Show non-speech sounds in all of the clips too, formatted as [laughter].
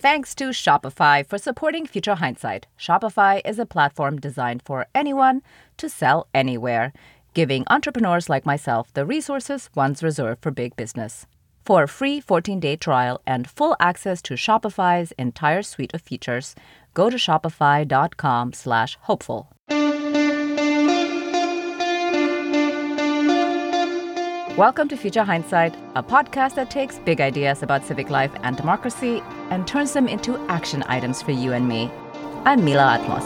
Thanks to Shopify for supporting Future Hindsight. Shopify is a platform designed for anyone to sell anywhere, giving entrepreneurs like myself the resources once reserved for big business. For a free 14-day trial and full access to Shopify's entire suite of features, go to shopify.com/hopeful. Welcome to Future Hindsight, a podcast that takes big ideas about civic life and democracy and turns them into action items for you and me. I'm Mila Atmos.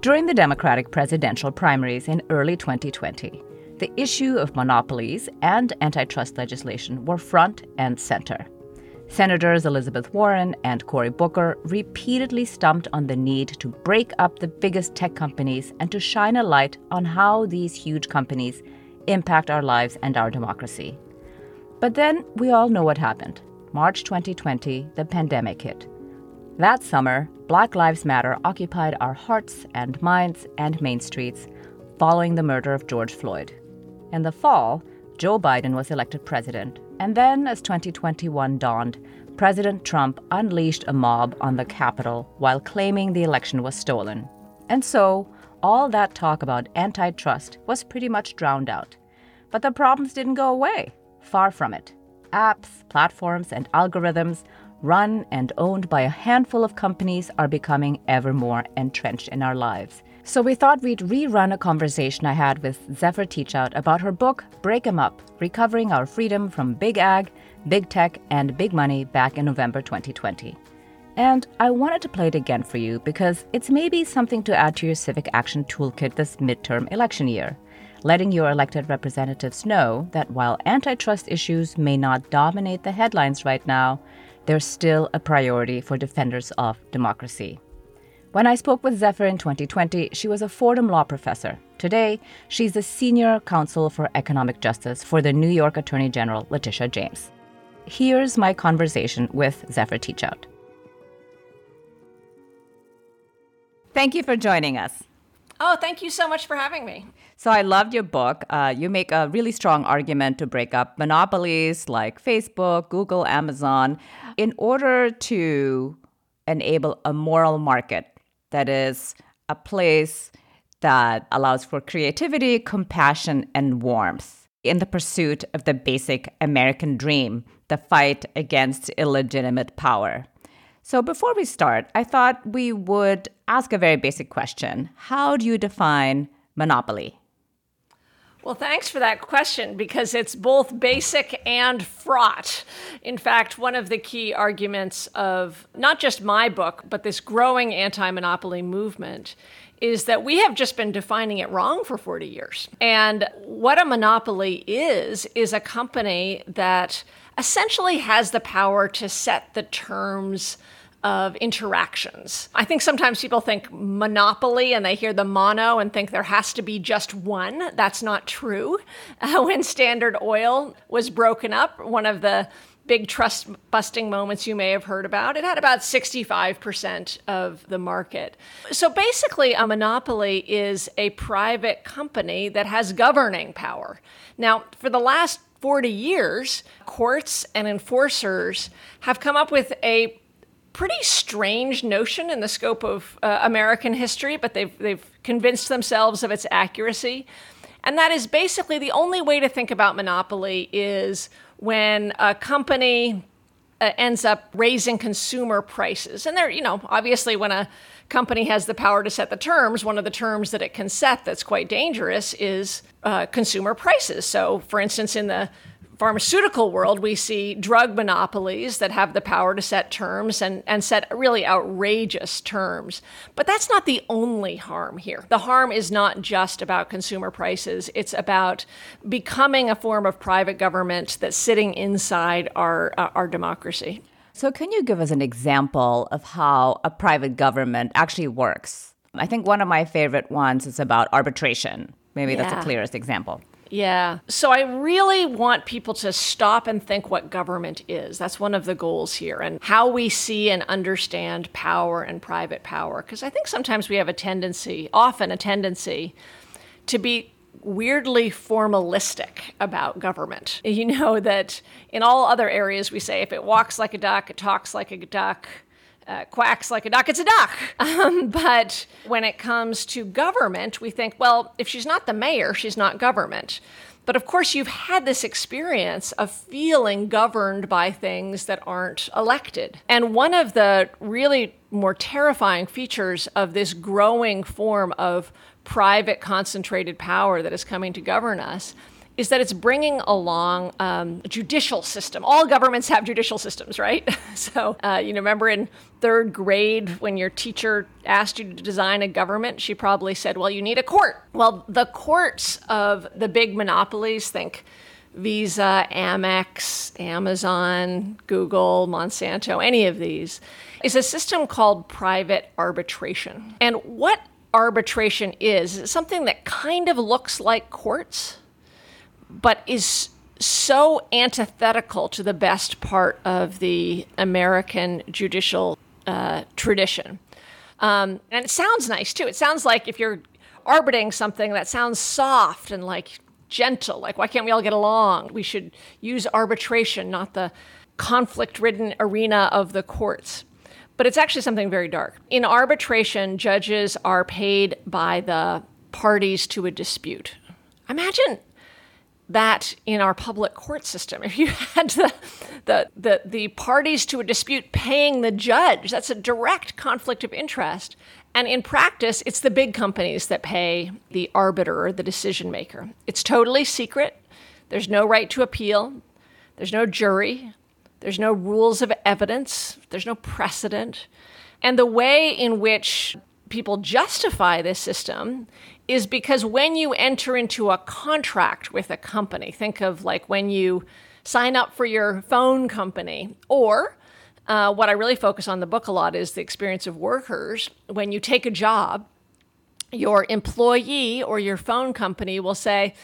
During the Democratic presidential primaries in early 2020, the issue of monopolies and antitrust legislation were front and center. Senators Elizabeth Warren and Cory Booker repeatedly stumped on the need to break up the biggest tech companies and to shine a light on how these huge companies impact our lives and our democracy. But then we all know what happened. March 2020, the pandemic hit. That summer, Black Lives Matter occupied our hearts and minds and main streets following the murder of George Floyd. In the fall, Joe Biden was elected president, and then, as 2021 dawned, President Trump unleashed a mob on the Capitol while claiming the election was stolen. And so, all that talk about antitrust was pretty much drowned out. But the problems didn't go away. Far from it. Apps, platforms, and algorithms run and owned by a handful of companies are becoming ever more entrenched in our lives. So we thought we'd rerun a conversation I had with Zephyr Teachout about her book, Break 'em Up Recovering Our Freedom from Big Ag, Big Tech, and Big Money back in November 2020. And I wanted to play it again for you because it's maybe something to add to your civic action toolkit this midterm election year, letting your elected representatives know that while antitrust issues may not dominate the headlines right now, they're still a priority for defenders of democracy. When I spoke with Zephyr in 2020, she was a Fordham Law professor. Today, she's the Senior Counsel for Economic Justice for the New York Attorney General Letitia James. Here's my conversation with Zephyr Teachout. Thank you for joining us. Oh, thank you so much for having me. So, I loved your book. Uh, you make a really strong argument to break up monopolies like Facebook, Google, Amazon in order to enable a moral market that is a place that allows for creativity, compassion, and warmth in the pursuit of the basic American dream, the fight against illegitimate power. So, before we start, I thought we would ask a very basic question How do you define monopoly? Well, thanks for that question because it's both basic and fraught. In fact, one of the key arguments of not just my book, but this growing anti monopoly movement is that we have just been defining it wrong for 40 years. And what a monopoly is, is a company that essentially has the power to set the terms of interactions. I think sometimes people think monopoly and they hear the mono and think there has to be just one. That's not true. [laughs] Uh, when Standard Oil was broken up, one of the big trust busting moments you may have heard about. It had about 65% of the market. So basically, a monopoly is a private company that has governing power. Now, for the last 40 years, courts and enforcers have come up with a pretty strange notion in the scope of uh, American history, but they've, they've convinced themselves of its accuracy. And that is basically the only way to think about monopoly is when a company uh, ends up raising consumer prices. And there, you know, obviously when a company has the power to set the terms, one of the terms that it can set that's quite dangerous is uh, consumer prices. So, for instance, in the pharmaceutical world, we see drug monopolies that have the power to set terms and, and set really outrageous terms. But that's not the only harm here. The harm is not just about consumer prices, it's about becoming a form of private government that's sitting inside our, uh, our democracy. So, can you give us an example of how a private government actually works? I think one of my favorite ones is about arbitration. Maybe yeah. that's the clearest example. Yeah. So I really want people to stop and think what government is. That's one of the goals here and how we see and understand power and private power. Because I think sometimes we have a tendency, often a tendency, to be weirdly formalistic about government. You know that in all other areas we say if it walks like a duck, it talks like a duck, uh, quacks like a duck, it's a duck. [laughs] Um, but when it comes to government, we think, well, if she's not the mayor, she's not government. But of course, you've had this experience of feeling governed by things that aren't elected. And one of the really more terrifying features of this growing form of private concentrated power that is coming to govern us is that it's bringing along um, a judicial system. All governments have judicial systems, right? [laughs] so, uh, you know, remember in third grade when your teacher asked you to design a government, she probably said, well, you need a court. Well, the courts of the big monopolies, think Visa, Amex, Amazon, Google, Monsanto, any of these, is a system called private arbitration. And what arbitration is, is something that kind of looks like courts but is so antithetical to the best part of the American judicial uh, tradition. Um, and it sounds nice too. It sounds like if you're arbitrating something that sounds soft and like gentle, like why can't we all get along? We should use arbitration, not the conflict ridden arena of the courts. But it's actually something very dark. In arbitration, judges are paid by the parties to a dispute. Imagine that in our public court system. If you [laughs] had the, the, the, the, parties to a dispute paying the judge, that's a direct conflict of interest. And in practice, it's the big companies that pay the arbiter, the decision maker. It's totally secret. There's no right to appeal. There's no jury. There's no rules of evidence. There's no precedent. And the way in which people justify this system is because when you enter into a contract with a company, think of like when you sign up for your phone company, or uh, what I really focus on the book a lot is the experience of workers. When you take a job, your employee or your phone company will say,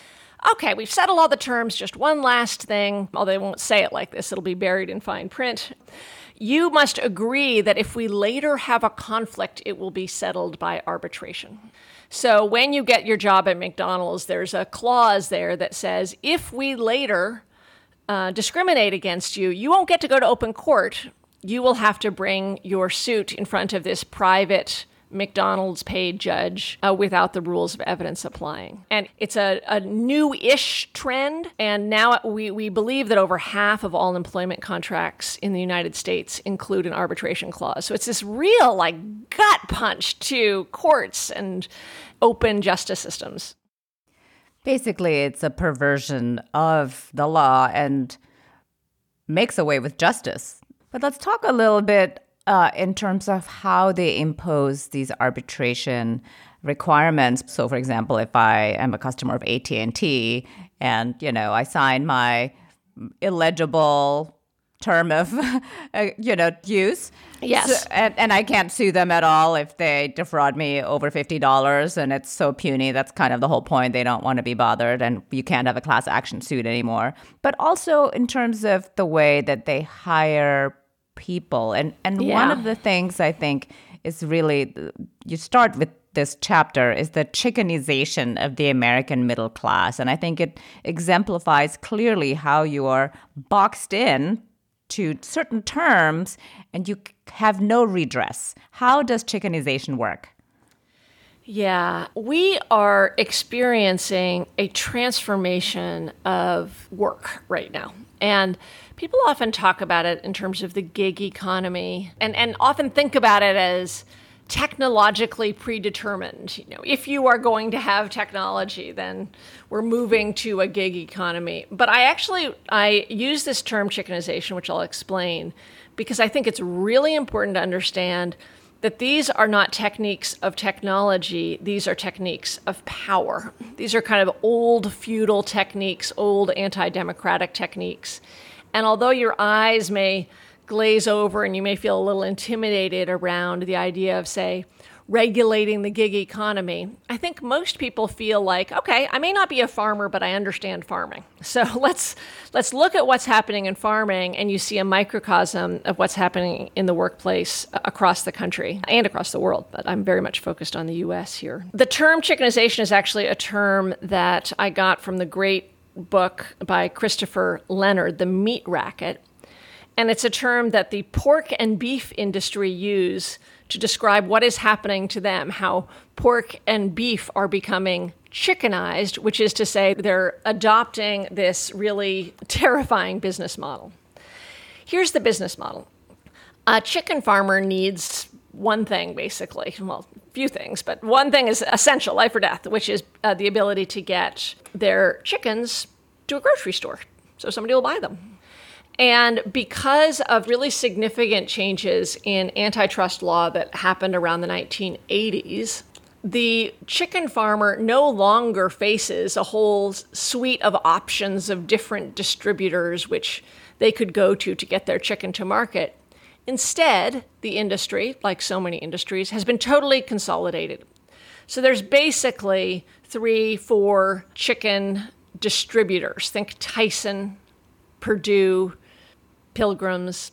Okay, we've settled all the terms, just one last thing. Although they won't say it like this, it'll be buried in fine print you must agree that if we later have a conflict, it will be settled by arbitration. So when you get your job at McDonald's, there's a clause there that says if we later uh, discriminate against you, you won't get to go to open court. You will have to bring your suit in front of this private McDonald's paid judge uh, without the rules of evidence applying. And it's a, a new ish trend. And now we, we believe that over half of all employment contracts in the United States include an arbitration clause. So it's this real, like, gut punch to courts and open justice systems. Basically, it's a perversion of the law and makes away with justice. But let's talk a little bit uh, in terms of how they impose these arbitration requirements. So, for example, if I am a customer of AT and T, and you know I sign my illegible term of [laughs] uh, you know use yes. so, and, and i can't sue them at all if they defraud me over $50 and it's so puny. That's kind of the whole point. They don't want to be bothered and you can't have a class action suit anymore. But also in terms of the way that they hire people. And and yeah. one of the things I think is really you start with this chapter is the chickenization of the American middle class. And I think it exemplifies clearly how you are boxed in to certain terms and you have no redress. How does chickenization work? Yeah, we are experiencing a transformation of work right now. And people often talk about it in terms of the gig economy and, and often think about it as technologically predetermined. You know, if you are going to have technology, then we're moving to a gig economy. But I actually I use this term chickenization, which I'll explain, because I think it's really important to understand that these are not techniques of technology, these are techniques of power. These are kind of old feudal techniques, old anti democratic techniques. And although your eyes may glaze over and you may feel a little intimidated around the idea of, say, regulating the gig economy, I think most people feel like, okay, I may not be a farmer, but I understand farming. [laughs] So let's let's look at what's happening in farming, and you see a microcosm of what's happening in the workplace across the country and across the world. But I'm very much focused on the U.S. here. The term chickenization is actually a term that I got from the great book by Christopher Leonard, The Meat Racket. And it's a term that the pork and beef industry use to describe what is happening to them, how pork and beef are becoming chickenized, which is to say, they're adopting this really terrifying business model. Here's the business model a chicken farmer needs one thing, basically. Well, few things, but one thing is essential, life or death, which is uh, the ability to get their chickens to a grocery store so somebody will buy them. And because of really significant changes in antitrust law that happened around the 1980s, the chicken farmer no longer faces a whole suite of options of different distributors which they could go to to get their chicken to market. Instead, the industry, like so many industries, has been totally consolidated. So there's basically three, four chicken distributors. Think Tyson, Perdue, Pilgrims,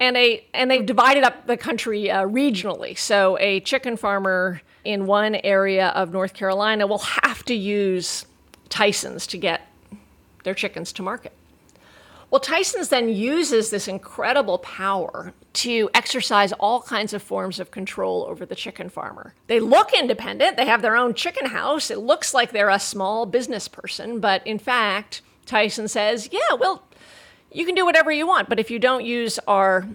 and a and they've divided up the country uh, regionally. So a chicken farmer in one area of North Carolina will have to use Tyson's to get their chickens to market. Well, Tyson's then uses this incredible power to exercise all kinds of forms of control over the chicken farmer. They look independent, they have their own chicken house. It looks like they're a small business person, but in fact, Tyson says, Yeah, well, you can do whatever you want, but if you don't use our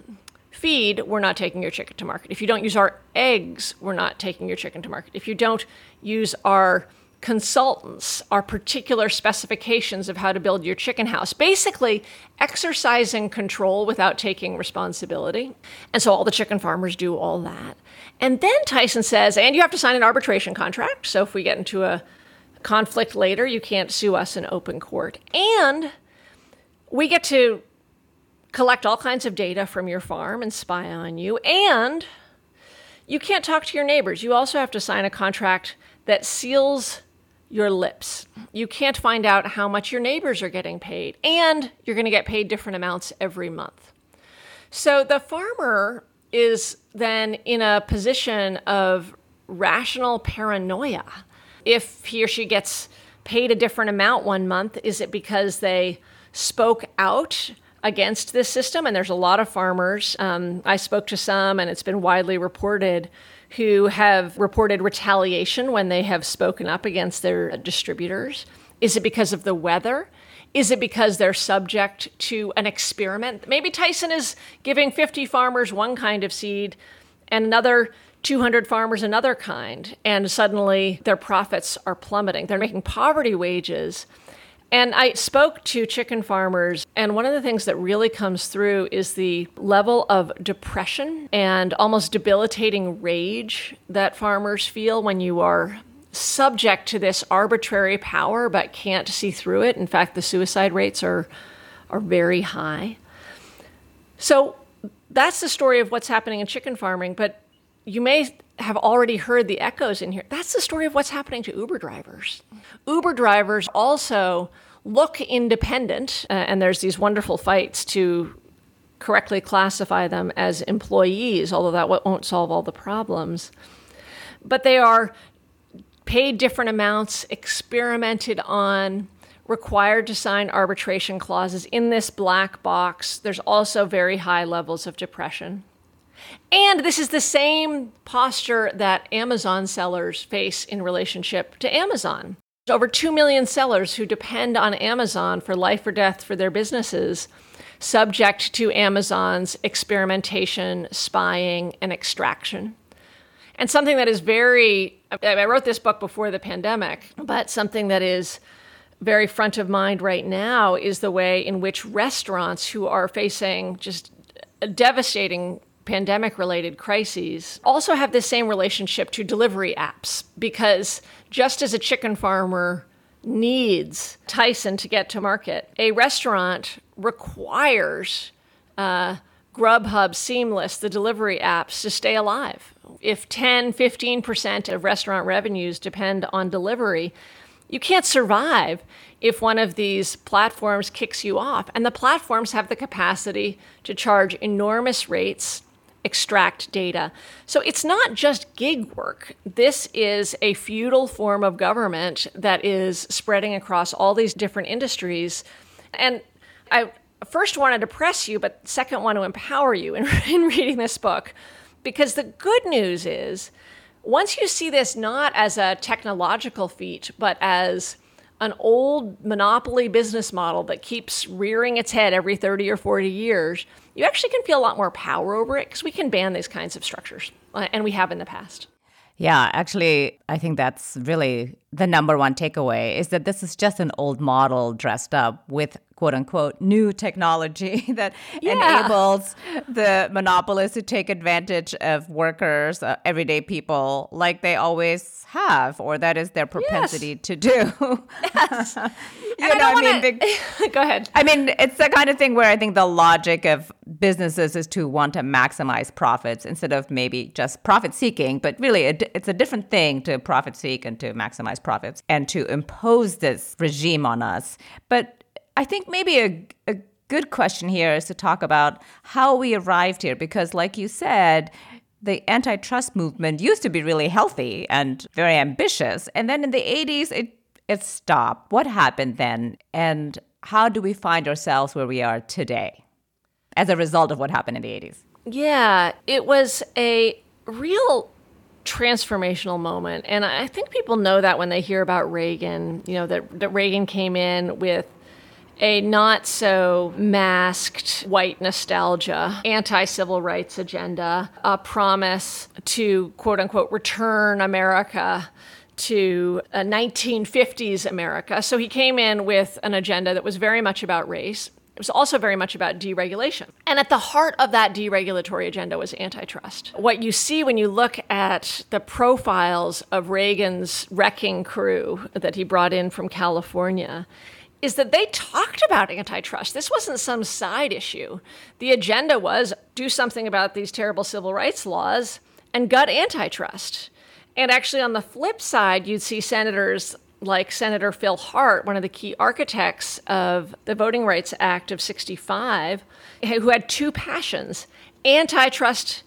feed, we're not taking your chicken to market. If you don't use our eggs, we're not taking your chicken to market. If you don't use our consultants, are particular specifications of how to build your chicken house, basically exercising control without taking responsibility. And so all the chicken farmers do all that. And then Tyson says, and you have to sign an arbitration contract. So if we get into a conflict later, you can't sue us in open court. And we get to collect all kinds of data from your farm and spy on you. And you can't talk to your neighbors. You also have to sign a contract that seals your lips. You can't find out how much your neighbors are getting paid, and you're going to get paid different amounts every month. So the farmer is then in a position of rational paranoia. If he or she gets paid a different amount one month, is it because they spoke out against this system? And there's a lot of farmers. Um, I spoke to some, and it's been widely reported who have reported retaliation when they have spoken up against their distributors? Is it because of the weather? Is it because they're subject to an experiment? Maybe Tyson is giving 50 farmers one kind of seed and another 200 farmers another kind, and suddenly their profits are plummeting. They're making poverty wages and I spoke to chicken farmers, and one of the things that really comes through is the level of depression and almost debilitating rage that farmers feel when you are subject to this arbitrary power but can't see through it. In fact, the suicide rates are, are very high. So that's the story of what's happening in chicken farming, but you may have already heard the echoes in here. That's the story of what's happening to Uber drivers. Uber drivers also look independent, uh, and there's these wonderful fights to correctly classify them as employees, although that won't solve all the problems. But they are paid different amounts, experimented on, required to sign arbitration clauses in this black box. There's also very high levels of depression. And this is the same posture that Amazon sellers face in relationship to Amazon. Over 2 million sellers who depend on Amazon for life or death for their businesses, subject to Amazon's experimentation, spying, and extraction. And something that is very, I wrote this book before the pandemic, but something that is very front of mind right now is the way in which restaurants who are facing just devastating pandemic related crises also have the same relationship to delivery apps because just as a chicken farmer needs Tyson to get to market, a restaurant requires uh, Grubhub Seamless, the delivery apps, to stay alive. if 10, 15% of restaurant revenues depend on delivery, you can't survive if one of these platforms kicks you off. And the platforms have the capacity to charge enormous rates, extract data. So it's not just gig work. This is a feudal form of government that is spreading across all these different industries. And I first wanted to press you, but second want to empower you in, [laughs] in reading this book. Because the good news is, once you see this not as a technological feat, but as an old monopoly business model that keeps rearing its head every 30 or 40 years, you actually can feel a lot more power over it because we can ban these kinds of structures, uh, and we have in the past. Yeah, actually, I think that's really the number one takeaway is that this is just an old model dressed up with quote unquote new technology [laughs] that yeah. enables the monopolists to take advantage of workers, uh, everyday people, like they always have, or that is their propensity yes. to do. yes. [laughs] you know, I, I mean, big, [laughs] go ahead. I mean, it's the kind of thing where I think the logic of businesses is to want to maximize profits instead of maybe just profit seeking, but really it's a different thing to profit seek and to maximize profits and to impose this regime on us. But I think maybe a, a good question here is to talk about how we arrived here, because, like you said, the antitrust movement used to be really healthy and very ambitious. And then in the 80s, it, it stopped. What happened then? And how do we find ourselves where we are today as a result of what happened in the 80s? Yeah, it was a real transformational moment. And I think people know that when they hear about Reagan, you know, that, that Reagan came in with a not so masked white nostalgia, anti civil rights agenda, a promise to quote unquote return America to a 1950s America. So he came in with an agenda that was very much about race. It was also very much about deregulation. And at the heart of that deregulatory agenda was antitrust. What you see when you look at the profiles of Reagan's wrecking crew that he brought in from California is that they talked about antitrust. This wasn't some side issue. The agenda was do something about these terrible civil rights laws and gut antitrust. And actually, on the flip side, you'd see senators like Senator Phil Hart, one of the key architects of the Voting Rights Act of 65, who had two passions antitrust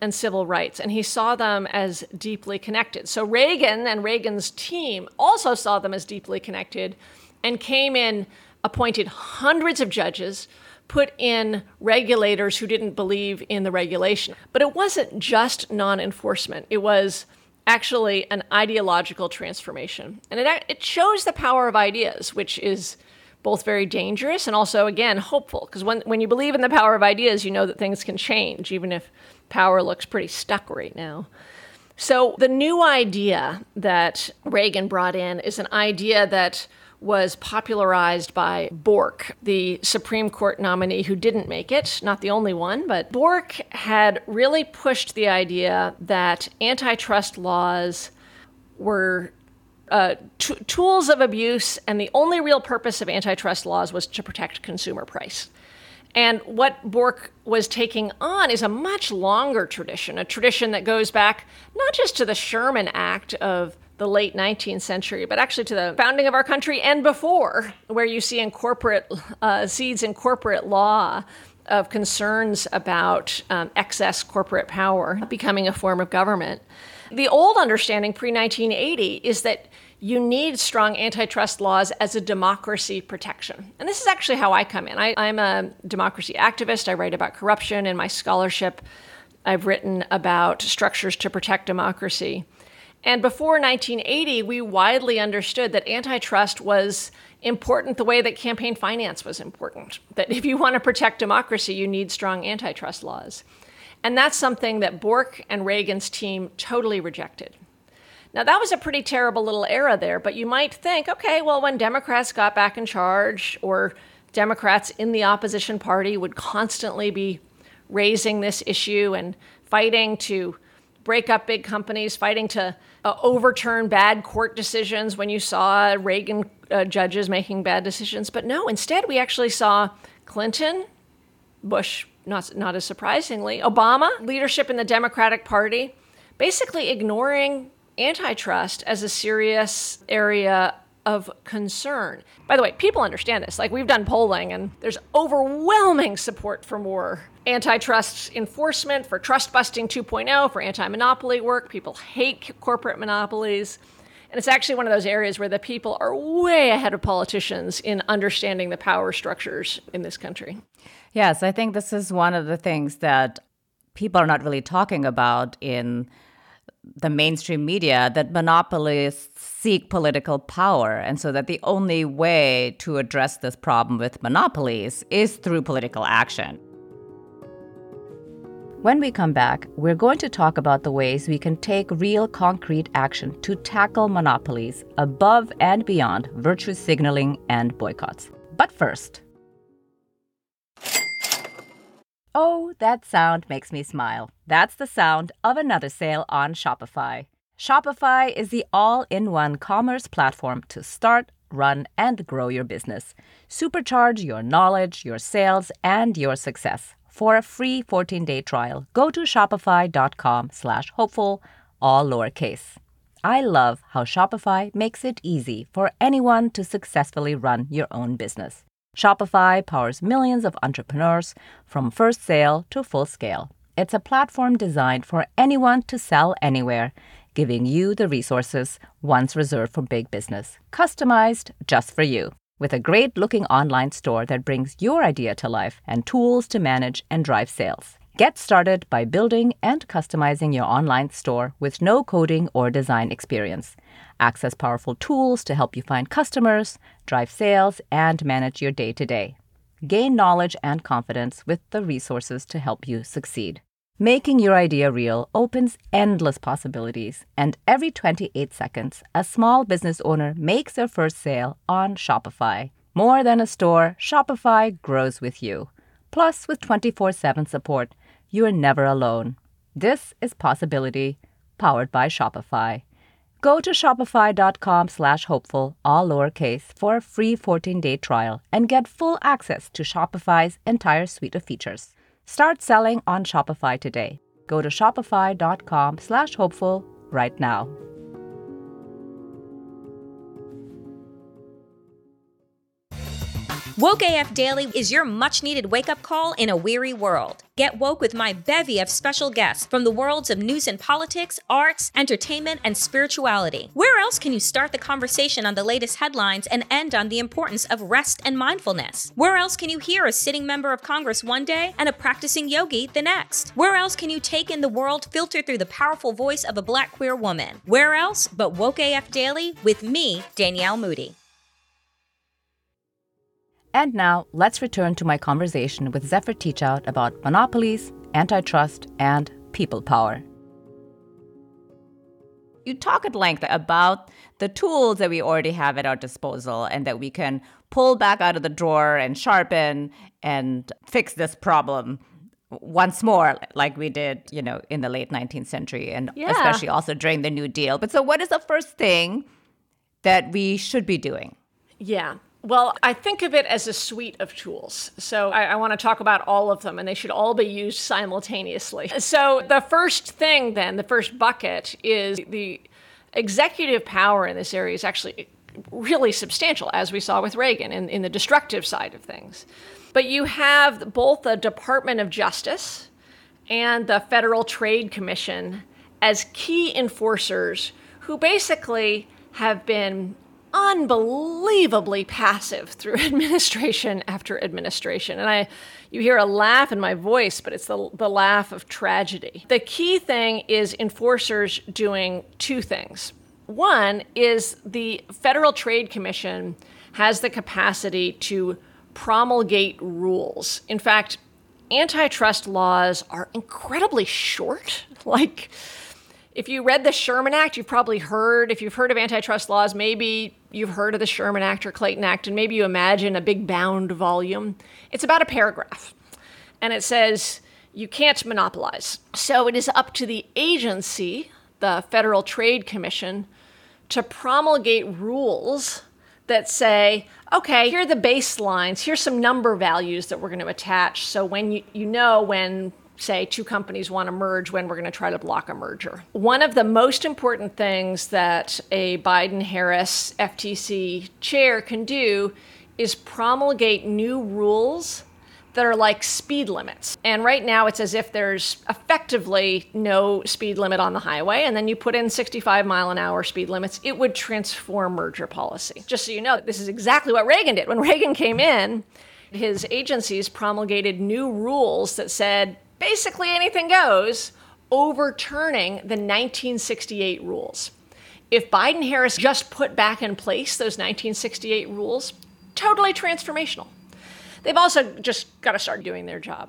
and civil rights. And he saw them as deeply connected. So Reagan and Reagan's team also saw them as deeply connected and came in, appointed hundreds of judges, put in regulators who didn't believe in the regulation. But it wasn't just non enforcement, it was actually an ideological transformation. And it, it shows the power of ideas, which is both very dangerous and also, again, hopeful. Because when, when you believe in the power of ideas, you know that things can change, even if power looks pretty stuck right now. So, the new idea that Reagan brought in is an idea that was popularized by Bork, the Supreme Court nominee who didn't make it, not the only one, but Bork had really pushed the idea that antitrust laws were uh, t- tools of abuse, and the only real purpose of antitrust laws was to protect consumer price. And what Bork was taking on is a much longer tradition, a tradition that goes back not just to the Sherman Act of the late 19th century, but actually to the founding of our country and before, where you see in corporate uh, seeds in corporate law of concerns about um, excess corporate power becoming a form of government. The old understanding pre 1980 is that you need strong antitrust laws as a democracy protection. And this is actually how I come in. I, am a democracy activist. I write about corruption in my scholarship. I've written about structures to protect democracy. And before 1980, we widely understood that antitrust was important the way that campaign finance was important. That if you want to protect democracy, you need strong antitrust laws. And that's something that Bork and Reagan's team totally rejected. Now, that was a pretty terrible little era there, but you might think okay, well, when Democrats got back in charge, or Democrats in the opposition party would constantly be raising this issue and fighting to break up big companies, fighting to uh, overturn bad court decisions when you saw Reagan uh, judges making bad decisions. But no, instead, we actually saw Clinton, Bush, not, not as surprisingly, Obama, leadership in the Democratic Party, basically ignoring antitrust as a serious area of concern. By the way, people understand this. Like we've done polling and there's overwhelming support for more antitrust enforcement, for trust busting 2.0, for anti monopoly work. People hate corporate monopolies. And it's actually one of those areas where the people are way ahead of politicians in understanding the power structures in this country. Yes, I think this is one of the things that people are not really talking about in the mainstream media that monopolists seek political power, and so that the only way to address this problem with monopolies is through political action. When we come back, we're going to talk about the ways we can take real concrete action to tackle monopolies above and beyond virtue signaling and boycotts. But first, Oh, that sound makes me smile. That's the sound of another sale on Shopify. Shopify is the all in one commerce platform to start, run, and grow your business. Supercharge your knowledge, your sales, and your success. For a free 14 day trial, go to shopify.com slash hopeful, all lowercase. I love how Shopify makes it easy for anyone to successfully run your own business. Shopify powers millions of entrepreneurs from first sale to full scale. It's a platform designed for anyone to sell anywhere, giving you the resources once reserved for big business, customized just for you with a great looking online store that brings your idea to life and tools to manage and drive sales. Get started by building and customizing your online store with no coding or design experience. Access powerful tools to help you find customers, drive sales, and manage your day to day. Gain knowledge and confidence with the resources to help you succeed. Making your idea real opens endless possibilities, and every 28 seconds, a small business owner makes their first sale on Shopify. More than a store, Shopify grows with you. Plus, with 24 7 support, you are never alone. This is Possibility, powered by Shopify. Go to shopify.com slash hopeful, all lowercase, for a free 14-day trial and get full access to Shopify's entire suite of features. Start selling on Shopify today. Go to shopify.com slash hopeful right now. Woke AF Daily is your much needed wake up call in a weary world. Get woke with my bevy of special guests from the worlds of news and politics, arts, entertainment, and spirituality. Where else can you start the conversation on the latest headlines and end on the importance of rest and mindfulness? Where else can you hear a sitting member of Congress one day and a practicing yogi the next? Where else can you take in the world filtered through the powerful voice of a black queer woman? Where else but Woke AF Daily with me, Danielle Moody. And now, let's return to my conversation with Zephyr Teachout about monopolies, antitrust, and people power. You talk at length about the tools that we already have at our disposal and that we can pull back out of the drawer and sharpen and fix this problem once more like we did you know in the late 19th century and yeah. especially also during the new deal but so what is the first thing that we should be doing yeah well, I think of it as a suite of tools. So I, I want to talk about all of them, and they should all be used simultaneously. [laughs] So the first thing, then, the first bucket is the executive power in this area is actually really substantial, as we saw with Reagan in, in the destructive side of things. But you have both the Department of Justice and the Federal Trade Commission as key enforcers who basically have been unbelievably passive through [laughs] administration after administration. And I you hear a laugh in my voice, but it's the, the laugh of tragedy. The key thing is enforcers doing two things. One is the Federal Trade Commission has the capacity to promulgate rules. In fact, antitrust laws are incredibly short. [laughs] Like if you read the Sherman Act, you've probably heard, if you've heard of antitrust laws, maybe you've heard of the Sherman Act or Clayton Act, and maybe you imagine a big bound volume. It's about a paragraph. And it says, you can't monopolize. So it is up to the agency, the Federal Trade Commission, to promulgate rules that say, okay, here are the baselines, here's some number values that we're going to attach. So when you, you know when say two companies want to merge when we're going to try to block a merger. One of the most important things that a Biden Harris FTC chair can do is promulgate new rules that are like speed limits. And right now it's as if there's effectively no speed limit on the highway, and then you put in 65 mile an hour speed limits. It would transform merger policy. Just so you know, this is exactly what Reagan did. When [laughs] Reagan came in, his agencies promulgated new rules that said basically anything goes, overturning the 1968 rules. If Biden Harris just put back in place those 1968 rules, totally transformational. They've also just got to start doing their job.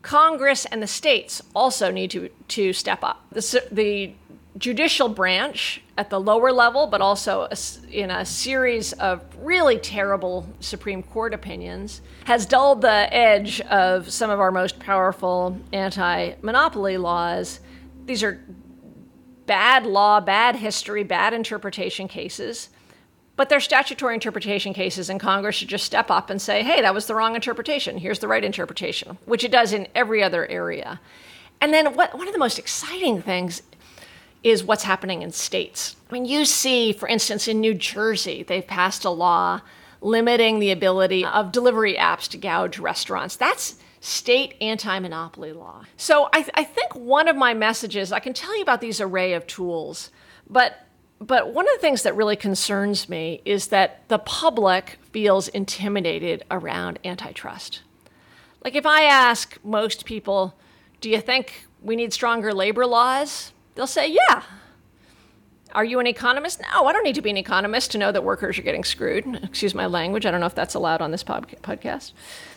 Congress and the states also need to, to step up. The, the judicial branch at the lower level, but also in a series of really terrible Supreme Court opinions, has dulled the edge of some of our most powerful anti monopoly laws. These are bad law, bad history, bad interpretation cases. But they're statutory interpretation cases, and Congress should just step up and say, hey, that was the wrong interpretation. Here's the right interpretation, which it does in every other area. And then, what, one of the most exciting things is what's happening in states. When you see, for instance, in New Jersey, they've passed a law limiting the ability of delivery apps to gouge restaurants. That's state anti monopoly law. So I, th- I, think one of my messages, I can tell you about these array of tools, but but one of the things that really concerns me is that the public feels intimidated around antitrust. Like if I ask most people, do you think we need stronger labor laws? They'll say, yeah. Are you an economist? No, I don't need to be an economist to know that workers are getting screwed. Excuse my language. I don't know if that's allowed on this pod- podcast.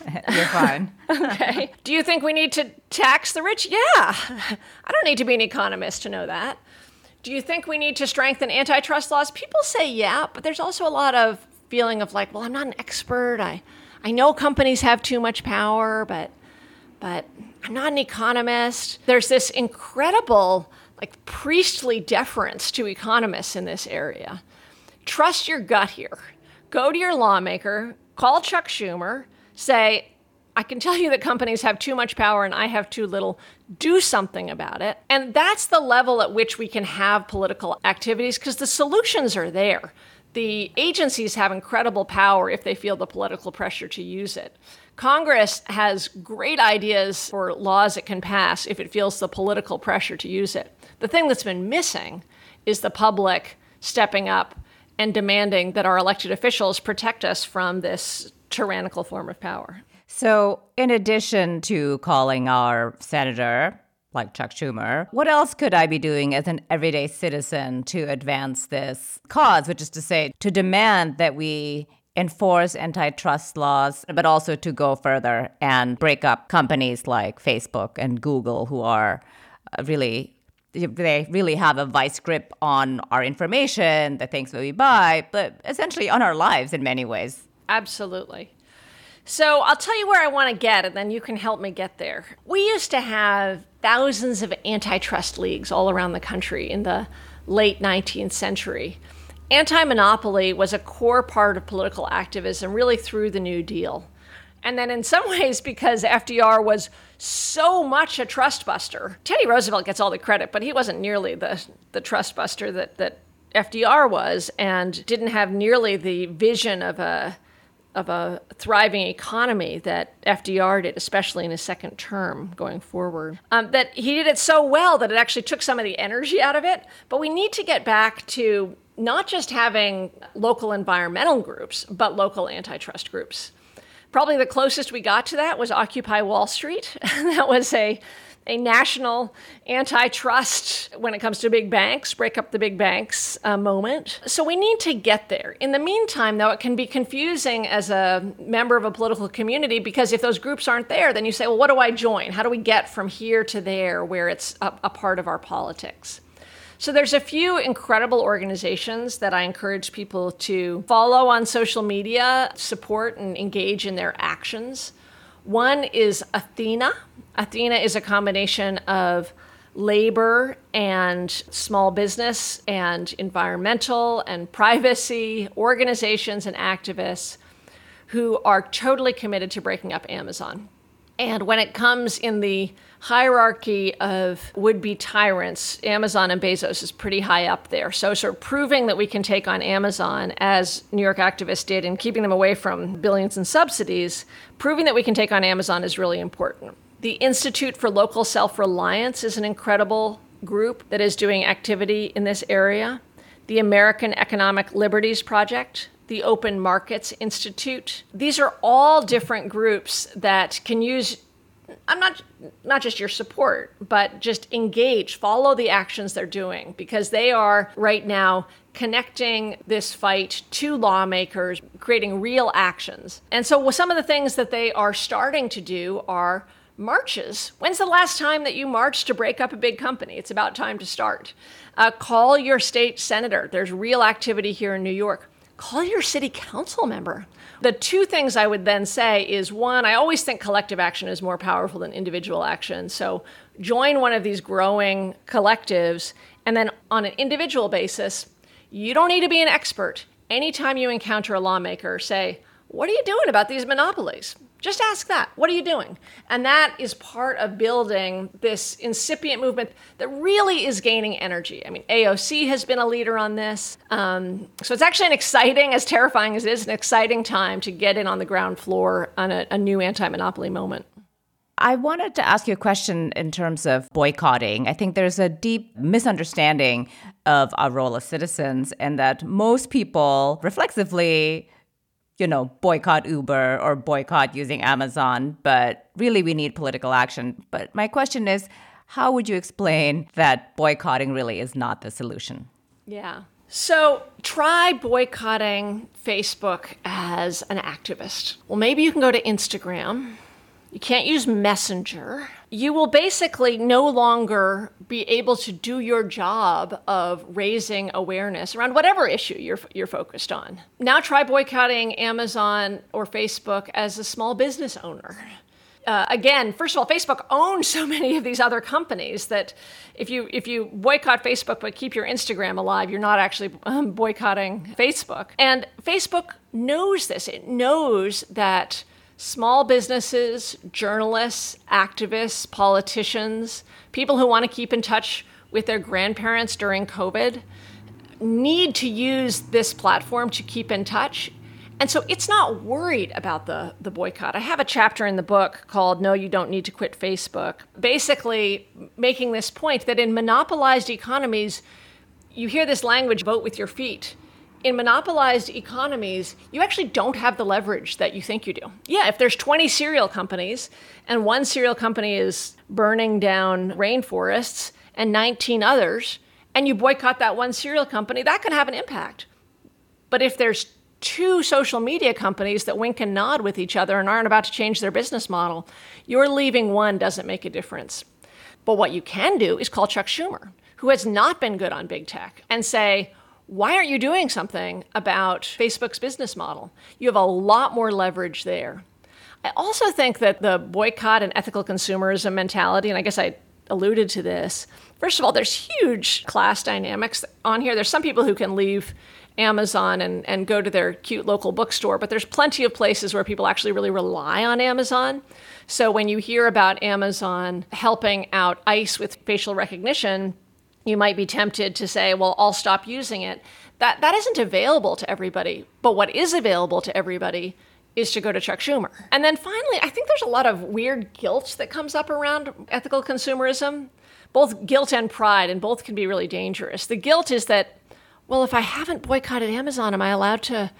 [laughs] You're fine. [laughs] okay. Do you think we need to tax the rich? Yeah. [laughs] I don't need to be an economist to know that. Do you think we need to strengthen antitrust laws? People say yeah, but there's also a lot of feeling of like, well, I'm not an expert. I, I know companies have too much power, but, but I'm not an economist. There's this incredible like priestly deference to economists in this area. Trust your gut here. Go to your lawmaker, call Chuck Schumer, say, I can tell you that companies have too much power and I have too little. Do something about it. And that's the level at which we can have political activities because the solutions are there. The agencies have incredible power if they feel the political pressure to use it. Congress has great ideas for laws it can pass if it feels the political pressure to use it. The thing that's been missing is the public stepping up and demanding that our elected officials protect us from this tyrannical form of power. So, in addition to calling our senator, like Chuck Schumer, what else could I be doing as an everyday citizen to advance this cause, which is to say, to demand that we enforce antitrust laws, but also to go further and break up companies like Facebook and Google, who are uh, really they really have a vice grip on our information, the things that we buy, but essentially on our lives in many ways. Absolutely. So I'll tell you where I want to get, and then you can help me get there. We used to have thousands of antitrust leagues all around the country in the late 19th century. Anti monopoly was a core part of political activism, really through the New Deal. And then, in some [laughs] ways, because FDR was so much a trust buster, Teddy Roosevelt gets all the credit, but he wasn't nearly the, the trust buster that, that FDR was and didn't have nearly the vision of a, of a thriving economy that FDR did, especially in his second term going forward. Um, that he did it so well that it actually took some of the energy out of it. But we need to get back to not just having local environmental groups, but local antitrust groups. Probably the closest we got to that was Occupy Wall Street. [laughs] that was a a national antitrust when it comes to big banks, break up the big banks uh, moment. So we need to get there. In the meantime, though, it can be confusing as a member of a political community because if those groups aren't there, then you say, well, what do I join? How do we get from here to there where it's a, a part of our politics? So there's a few incredible organizations that I encourage people to follow on social media, support and engage in their actions. One is Athena. Athena is a combination of labor and small business and environmental and privacy organizations and activists who are totally committed to breaking up Amazon. And when it comes in the hierarchy of would be tyrants, Amazon and Bezos is pretty high up there. So, sort of proving that we can take on Amazon, as New York activists did, and keeping them away from billions in subsidies, proving that we can take on Amazon is really important. The Institute for Local Self Reliance is an incredible group that is doing activity in this area. The American Economic Liberties Project, the Open Markets Institute. These are all different groups that can use I'm not not just your support, but just engage, follow the actions they're doing because they are right now connecting this fight to lawmakers, creating real actions. And so some of the things that they are starting to do are marches. When's the last time that you marched to break up a big company? It's about time to start. Uh, call your state senator. There's real activity here in New York. Call your city council member. The two things I would then say is one, I always think collective action is more powerful than individual action. So join one of these growing collectives. And then on an individual basis, you don't need to be an expert. Anytime you encounter a lawmaker, say, What are you doing about these monopolies? Just ask that. What are you doing? And that is part of building this incipient movement that really is gaining energy. I mean, AOC has been a leader on this. Um, so it's actually an exciting, as terrifying as it is, an exciting time to get in on the ground floor on a, a new anti monopoly moment. I wanted to ask you a question in terms of boycotting. I think there's a deep misunderstanding of our role as citizens, and that most people reflexively you know, boycott Uber or boycott using Amazon, but really we need political action. But my question is, how would you explain that boycotting really is not the solution? Yeah. So try boycotting Facebook as an activist. Well, maybe you can go to Instagram you can't use Messenger. You will basically no longer be able to do your job of raising awareness around whatever issue you're, you're focused on. Now try boycotting Amazon or Facebook as a small business owner. Uh, again, first of all, Facebook owns so many of these other companies that if you if you boycott Facebook but keep your Instagram alive, you're not actually um, boycotting Facebook. And Facebook knows this. It knows that small businesses, journalists, activists, politicians, people who want to keep in touch with their grandparents during COVID need to use this platform to keep in touch. And so it's not worried about the, the boycott. I have a chapter in the book called No, You Don't Need to Quit Facebook, basically making this point that in monopolized economies, you hear this language vote with your feet in monopolized economies, you actually don't have the leverage that you think you do. Yeah, if there's 20 cereal companies and one cereal company is burning down rainforests and 19 others, and you boycott that one cereal company, that can have an impact. But if there's two social media companies that wink and nod with each other and aren't about to change their business model, your leaving one doesn't make a difference. But what you can do is call Chuck Schumer, who has not been good on big tech, and say, why aren't you doing something about Facebook's business model? You have a lot more leverage there. I also think that the boycott and ethical consumerism mentality, and I guess I alluded to this, first of all, there's huge class dynamics on here. There's some people who can leave Amazon and, and go to their cute local bookstore, but there's plenty of places where people actually really rely on Amazon. So when you hear about Amazon helping out ICE with facial recognition, you might be tempted to say, well, I'll stop using it. That, that isn't available to everybody. But what is available to everybody is to go to Chuck Schumer. And then finally, I think there's a lot of weird guilt that comes up around ethical consumerism, both guilt and pride, and both can be really dangerous. The guilt is that, well, if I haven't boycotted Amazon, am I allowed to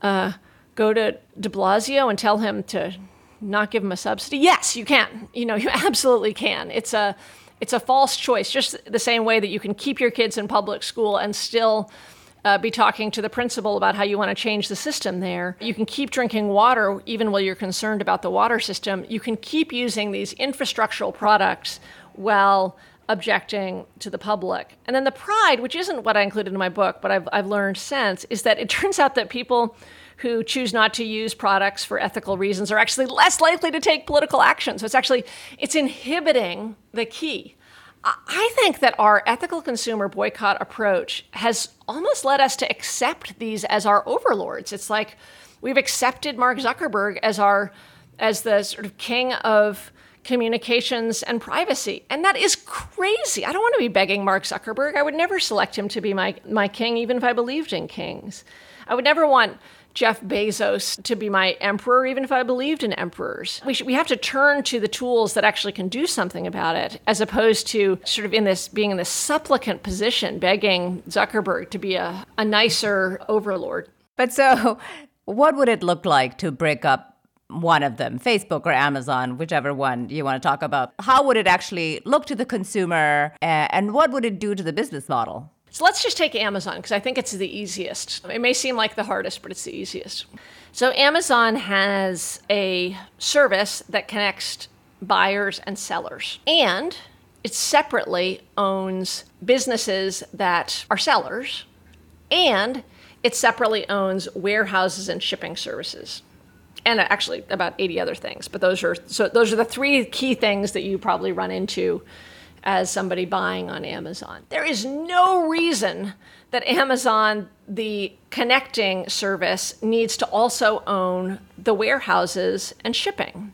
uh, go to de Blasio and tell him to not give him a subsidy? Yes, you can. You know, you [laughs] absolutely can. It's a it's a false choice, just the same way that you can keep your kids in public school and still uh, be talking to the principal about how you want to change the system there. You can keep drinking water even while you're concerned about the water system. You can keep using these infrastructural products while objecting to the public. And then the pride, which isn't what I included in my book, but I've, I've learned since, is that it [laughs] turns out that people who choose not to use products for ethical reasons are actually less likely to take political action. So it's actually it's inhibiting the key. I think that our ethical consumer boycott approach has almost led us to accept these as our overlords. It's like we've accepted Mark Zuckerberg as our as the sort of king of communications and privacy. And that is crazy. I don't want to be begging Mark Zuckerberg. I would never select him to be my, my king, even if I believed in kings. I would never want Jeff Bezos to be my emperor, even if I believed in emperors. We, should, we have to turn to the tools that actually can do something about it, as opposed to sort of in this being in this supplicant position, begging Zuckerberg to be a, a nicer overlord. But so, what would it look like to break up one of them, Facebook or Amazon, whichever one you want to talk about. How would it actually look to the consumer and what would it do to the business model? So let's just take Amazon because I think it's the easiest. It may seem like the hardest, but it's the easiest. So Amazon has a service that connects buyers and sellers, and it separately owns businesses that are sellers, and it separately owns warehouses and shipping services and actually about 80 other things. But those are so those are the three key things that you probably run into as somebody buying on Amazon. There is no reason that Amazon, the connecting service, needs to also own the warehouses and shipping.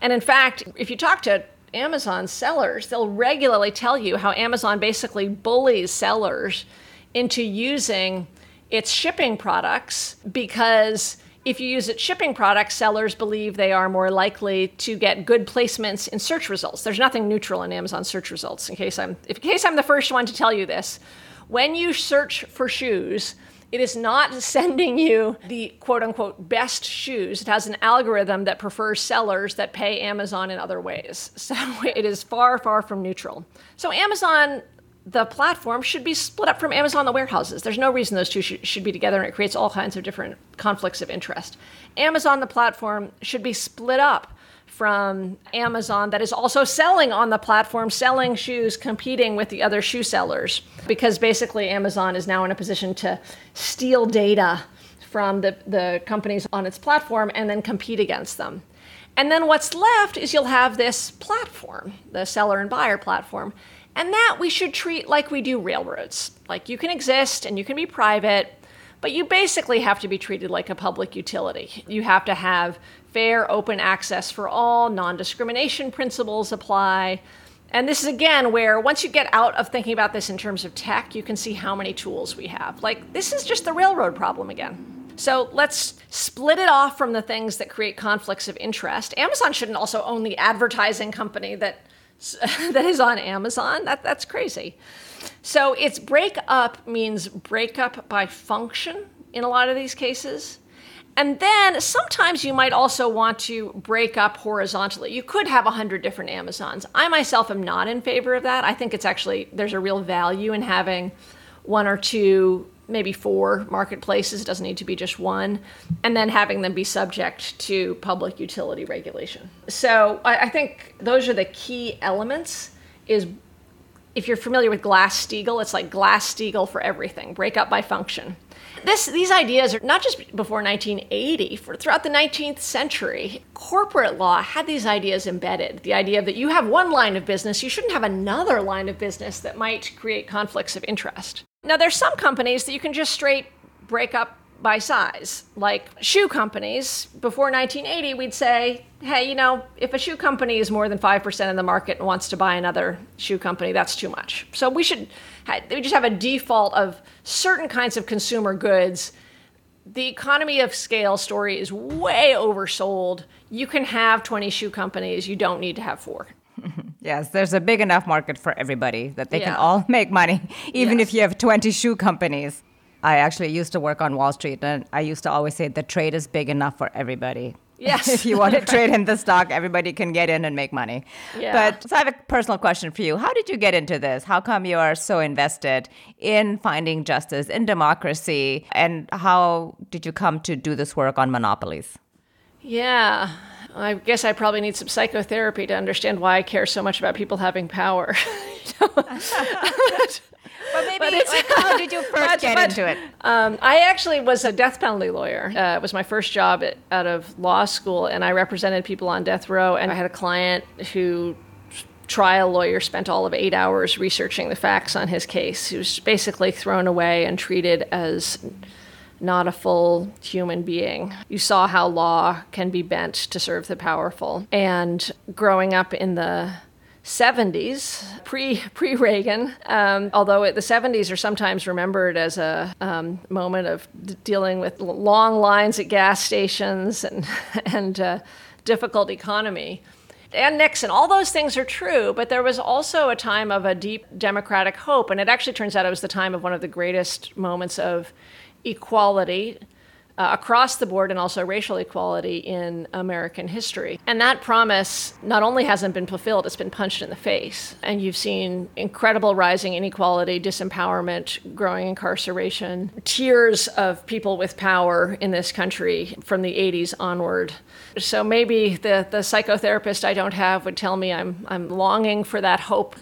And in fact, if you talk to Amazon sellers, they'll regularly tell you how Amazon basically bullies sellers into using its shipping products because if you use it shipping products, sellers believe they are more likely to get good placements in search results. There's nothing neutral in Amazon search results. In case I'm, in case I'm the first one to tell you this, when you search for shoes, it is not [laughs] sending you the quote unquote best shoes. It has an algorithm that prefers sellers that pay Amazon in other ways. [laughs] So it is far, far from neutral. So Amazon the platform should be split up from Amazon the warehouses. There's no reason those two sh- should be together, and it creates all kinds of different conflicts of interest. Amazon the platform should be split up from Amazon that is also selling on the platform, selling shoes, competing with the other shoe sellers, because basically Amazon is now in a position to steal data from the, the companies on its platform and then compete against them. And then what's left is you'll have this platform, the seller and buyer platform and that we should treat like we do railroads. Like you can exist and you can be private, but you basically have to be treated like a public utility. You have to have fair, open access for all, non discrimination principles apply. And this is again where once you get out of thinking about this in terms of tech, you can see how many tools we have. Like this is just the railroad problem again. So let's split it off from the things that create conflicts of interest. Amazon shouldn't also own the advertising company that [laughs] that is on Amazon. That, that's crazy. So it's break up means break up by function in a lot of these cases. And then sometimes you might also want to break up horizontally. You could have 100 different Amazons. I myself am not in favor of that. I think it's actually, there's a real value in having one or two maybe four marketplaces, it doesn't need to be just one, and then having them be subject to public utility regulation. So I, I think those are the key elements is if you're familiar with Glass-Steagall, it's like Glass-Steagall for everything, break up by function. This, these ideas are not just before 1980, for throughout the 19th century, corporate law had these ideas embedded. The idea that you have one line of business, you shouldn't have another line of business that might create conflicts of interest. Now, there's some companies that you can just straight break up by size. Like shoe companies, before 1980, we'd say, hey, you know, if a shoe company is more than 5% of the market and wants to buy another shoe company, that's too much. So we should we just have a default of certain kinds of consumer goods. The economy of scale story is way oversold. You can have 20 shoe companies, you don't need to have four. [laughs] Yes, there's a big enough market for everybody that they yeah. can all [laughs] make money, even yes. if you have 20 shoe companies. I actually used to work on Wall Street, and I used to always say the trade is big enough for everybody. Yes. [laughs] if you want [laughs] to trade in the stock, everybody can get in and make money. Yeah. But so I have a personal question for you. How did you get into this? How come you are so invested in finding justice, in democracy? And how did you come to do this work on monopolies? Yeah. I guess I probably need some psychotherapy to understand why I care so much about people having power. [laughs] But [laughs] maybe, but like, how did you [laughs] first but, get but, into it? Um, I actually was a death penalty lawyer. Uh, it was my first job at, out of law school, and I represented people on death row. And I had a client who trial lawyer spent all of eight hours researching the facts on his case. He was basically thrown away and treated as not a full human being. You saw how law can be bent to serve the powerful. And growing up in the 70s, pre [laughs] pre Reagan, um, although it, the 70s are sometimes remembered as a um, moment of d- dealing with long lines at gas stations and [laughs] and uh, difficult economy. And Nixon, all those things are true, but there was also a time of a deep democratic hope, and it actually turns out it was the time of one of the greatest moments of equality uh, across the board and also racial equality in American history. And that promise not only hasn't been fulfilled, it's been punched in the face. And you've seen incredible rising inequality, disempowerment, growing incarceration, tears of people with power in this country from the 80s onward. So maybe the, the psychotherapist I don't have would tell me I'm, I'm longing for that hope.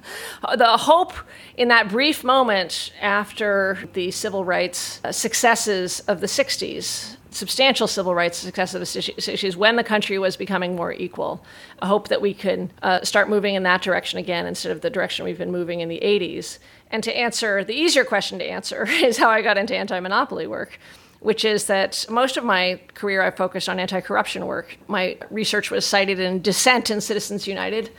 The hope in that brief moment after the civil rights uh, successes of the 60s, substantial civil rights success of the 60s, when the country was becoming more equal, a hope that we can uh, start moving in that direction again instead of the direction we've been moving in the 80s. And to answer the easier question to answer [laughs] is how I got into anti monopoly work which is that most of my career I focused on anti corruption work. My research was cited in Dissent in Citizens United,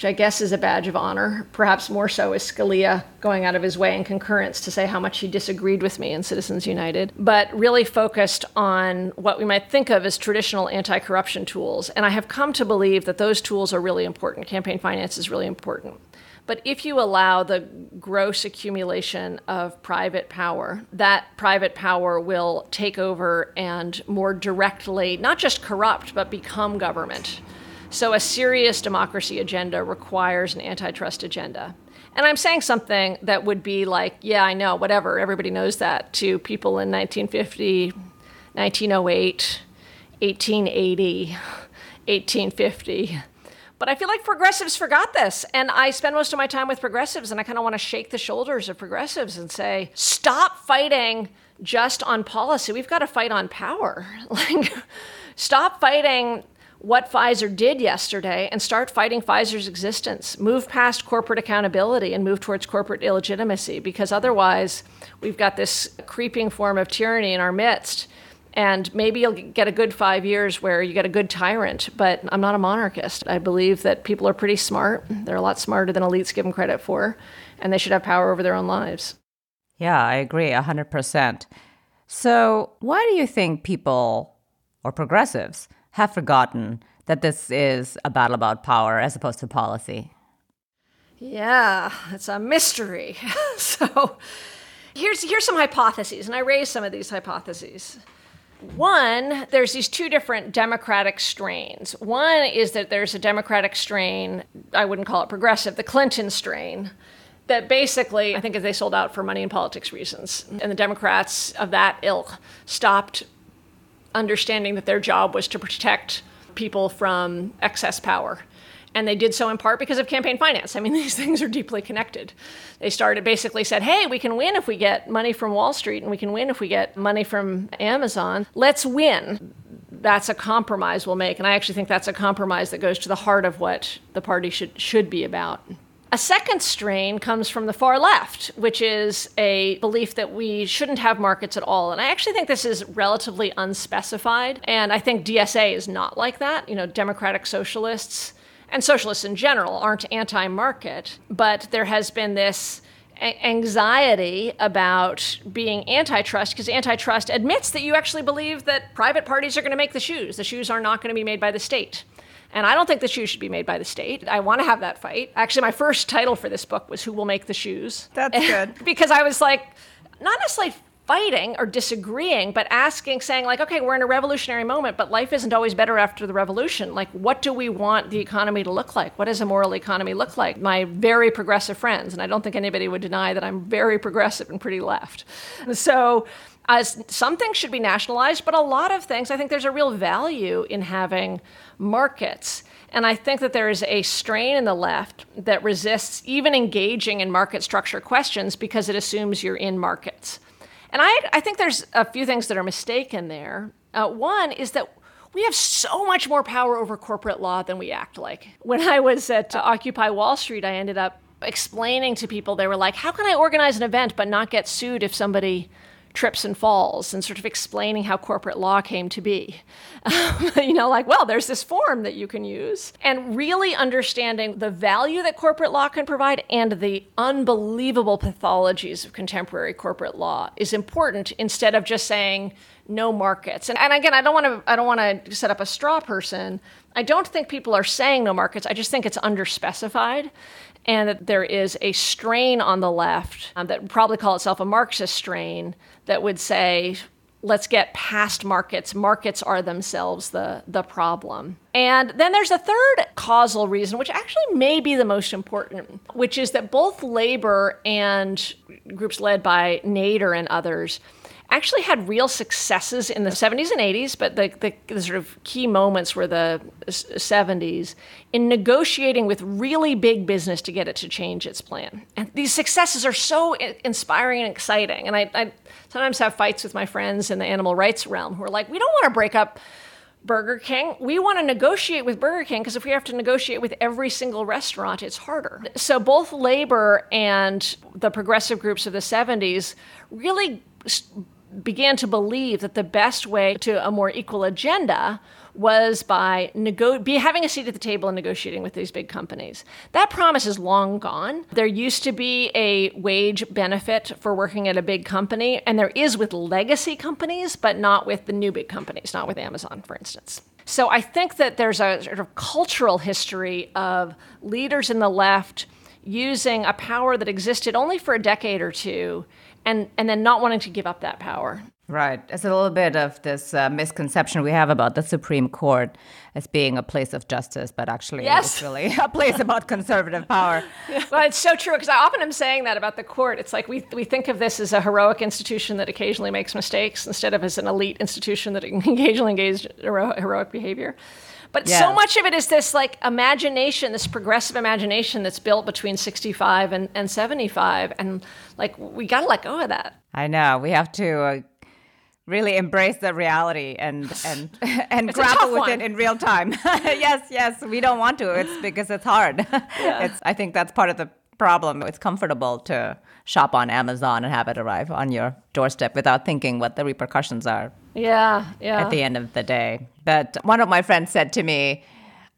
which I guess is a badge of honor, perhaps more so is Scalia going out of his way in concurrence to say how much he disagreed with me in Citizens United, but really focused on what we might think of as traditional anti corruption tools. And I have come to believe that those tools are really important. Campaign finance is really important. But if you allow the gross accumulation of private power, that private power will take over and more directly, not just corrupt, but become government. So a serious democracy agenda requires an antitrust agenda. And I'm saying something that would be like, yeah, I know, whatever, everybody knows that, to people in 1950, 1908, 1880, 1850. But I feel like progressives forgot this. And I spend most of my time with progressives, and I kind of want to shake the shoulders of progressives and say, stop fighting just on policy. We've got to fight on power. [laughs] Like, stop fighting what Pfizer did yesterday and start fighting Pfizer's existence. Move past corporate accountability and move towards corporate illegitimacy because otherwise we've got this creeping form of tyranny in our midst. And maybe you'll get a good five years where you get a good tyrant, but I'm not a monarchist. I believe that people are pretty smart. They're a lot smarter than elites give them credit for, and they should have power over their own lives. Yeah, I agree 100%. So, why do you think people or progressives have forgotten that this is a battle about power as opposed to policy. Yeah, it's a mystery. [laughs] so here's here's some hypotheses, and I raised some of these hypotheses. One, there's these two different democratic strains. One is that there's a democratic strain, I wouldn't call it progressive, the Clinton strain, that basically, I think they sold out for money and politics reasons. And the Democrats of that ilk stopped understanding that their job was to protect people from excess power. And they did so in part because of campaign finance. I mean, [laughs] these things are deeply connected. They started basically said, hey, we can win if we get money from Wall Street and we can win if we get money from Amazon. Let's win. That's a compromise we'll make. And I actually think that's a compromise that goes to the heart of what the party should, should be about. A second strain comes from the far left, which is a belief that we shouldn't have markets at all. And I actually think this is relatively unspecified. And I think DSA is not like that. You know, democratic socialists and socialists in general aren't anti market, but there has been this anxiety about being antitrust because antitrust admits that you actually believe that private parties are going to make the shoes. The shoes are not going to be made by the state. And I don't think the shoes should be made by the state. I want to have that fight. Actually, my first title for this book was Who Will Make the Shoes? That's [laughs] good. because I was like, not necessarily fighting or disagreeing, but asking, saying, like, okay, we're in a revolutionary moment, but life isn't always better after the revolution. Like, what do we want the economy to look like? What does a moral economy look like? My very progressive friends, and I don't think anybody would deny that I'm very progressive and pretty left. So, as some things should be nationalized, but a lot of things, I think there's a real value in having markets. And I think that there is a strain in the left that resists even engaging in market structure questions because it assumes you're in markets. And I, I think there's a few things that are mistaken there. Uh, one is that we have so much more power over corporate law than we act like. When I was at uh, Occupy Wall Street, I ended up explaining to people, they were like, how can I organize an event but not get sued if somebody trips and falls and sort of explaining how corporate law came to be. Um, [laughs] you know, like, well, there's this form that you can use. And really understanding the value that corporate law can provide and the unbelievable pathologies of contemporary corporate law is important instead of just saying no markets. And, and again, I don't want to I don't want to set up a straw person. I don't think people are saying no markets. I just think it's underspecified and that there is a strain on the left um, that probably call itself a Marxist strain that would say, let's get past markets. Markets are themselves the, the problem. And then there's a third causal reason, which actually may be the most important, which is that both labor and groups led by Nader and others actually had real successes in the 70s and 80s, but the, the, the, sort of key moments were the 70s in negotiating with really big business to get it to change its plan. And these successes are so inspiring and exciting. And I, I sometimes have fights with my friends in the animal rights realm who are like, we don't want to break up. Burger King. We want to negotiate with Burger King because if we have to negotiate with every single restaurant, it's harder. So both labor and the progressive groups of the 70s really began to believe that the best way to a more equal agenda was by nego- be having a seat at the table and negotiating with these big companies. That promise is long gone. There used to be a wage benefit for working at a big company, and there is with legacy companies, but not with the new big companies, not with Amazon, for instance. So I think that there's a sort of cultural history of leaders in the left using a power that existed only for a decade or two and and then not wanting to give up that power. Right. It's a little bit of this uh, misconception we have about the Supreme Court as being a place of justice, but actually yes. it's really a place about conservative power. [laughs] Well, it's so true because I often am saying that about the court. It's like we, we think of this as a heroic institution that occasionally makes mistakes instead of as an elite institution that [laughs] occasionally engages in heroic behavior. But so much of it is this like imagination, this progressive imagination that's built between 65 and, and 75. And like, we got to let go of that. I know. We have to uh, really embrace the reality and and [laughs] and grapple with it in real time. [laughs] yes, yes, we don't want to. It's because it's hard. [laughs] Yeah. It's I think that's part of the problem. It's comfortable to shop on Amazon and have it arrive on your doorstep without thinking what the repercussions are. Yeah, yeah. At the end of the day. But one of my friends said to me,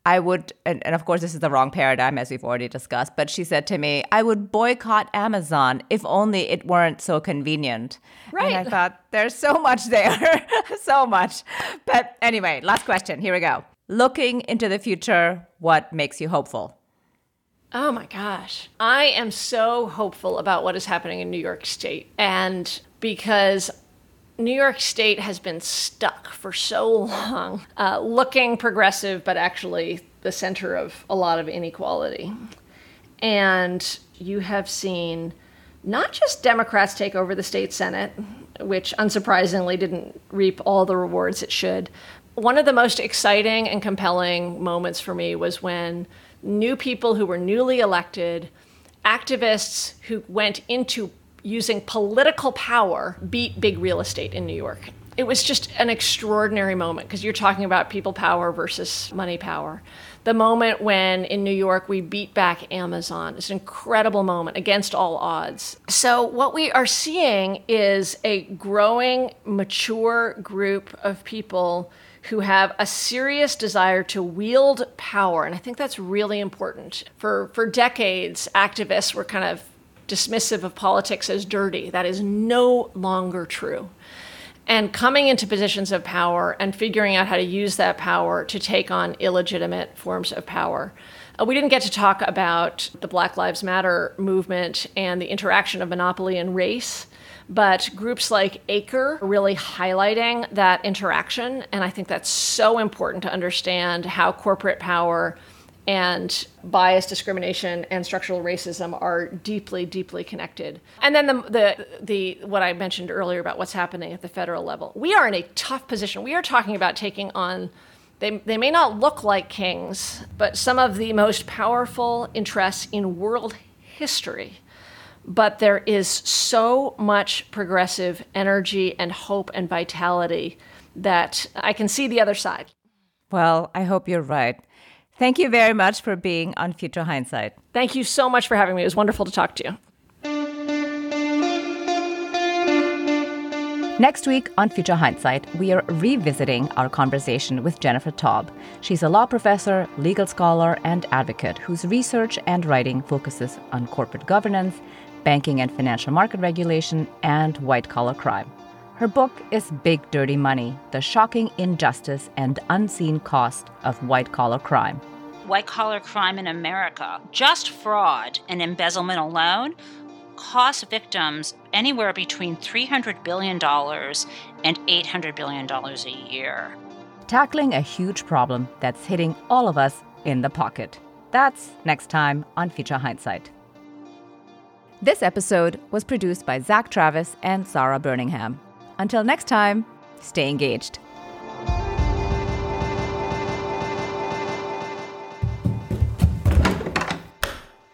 I would, and, and, of course, this is the wrong paradigm, as we've already discussed, but she said to me, I would boycott Amazon if only it weren't so convenient. Right. And I [laughs] thought, there's so much there, [laughs] so much. But anyway, last question. Here we go. Looking into the future, what makes you hopeful? Oh my gosh. I am so hopeful about what is happening in New York State. And because New York State has been stuck for so long, uh, looking progressive, but actually the center of a lot of inequality. And you have seen not just Democrats take over the state Senate, which unsurprisingly didn't reap all the rewards it should. One of the most exciting and compelling moments for me was when new people who were newly elected, activists who went into using political power beat big real estate in New York. It was just an extraordinary moment because you're talking about people power versus money power. The moment when in New York we beat back Amazon is an incredible moment against all odds. So, what we are seeing is a growing, mature group of people who have a serious desire to wield power. And I think that's really important. For, for decades, activists were kind of dismissive of politics as dirty. That is no longer true. And coming into positions of power and figuring out how to use that power to take on illegitimate forms of power. Uh, we didn't get to talk about the Black Lives Matter movement and the interaction of monopoly and race but groups like Acre are really highlighting that interaction. And I think that's so important to understand how corporate power and bias, discrimination, and structural racism are deeply, deeply connected. And then the, the, the what I mentioned earlier about what's happening at the federal level. We are in a tough position. We are talking about taking on they, they may not look like kings, but some of the most powerful interests in world history but there is so much progressive energy and hope and vitality that I can see the other side. Well, I hope you're right. Thank you very much for being on Future Hindsight. Thank you so much for having me. It was wonderful to talk to you. Next week on Future Hindsight, we are revisiting our conversation with Jennifer Taub. She's a law professor, legal scholar, and advocate whose research and writing focuses on corporate governance, banking and financial market regulation, and white collar crime. Her book is Big Dirty Money The Shocking Injustice and Unseen Cost of White Collar Crime. White collar crime in America, just fraud and embezzlement alone, cost victims anywhere between $300 billion and $800 billion a year. Tackling a huge problem that's hitting all of us in the pocket. That's next time on Future Hindsight. This episode was produced by Zach Travis and Sarah Burningham. Until next time, stay engaged.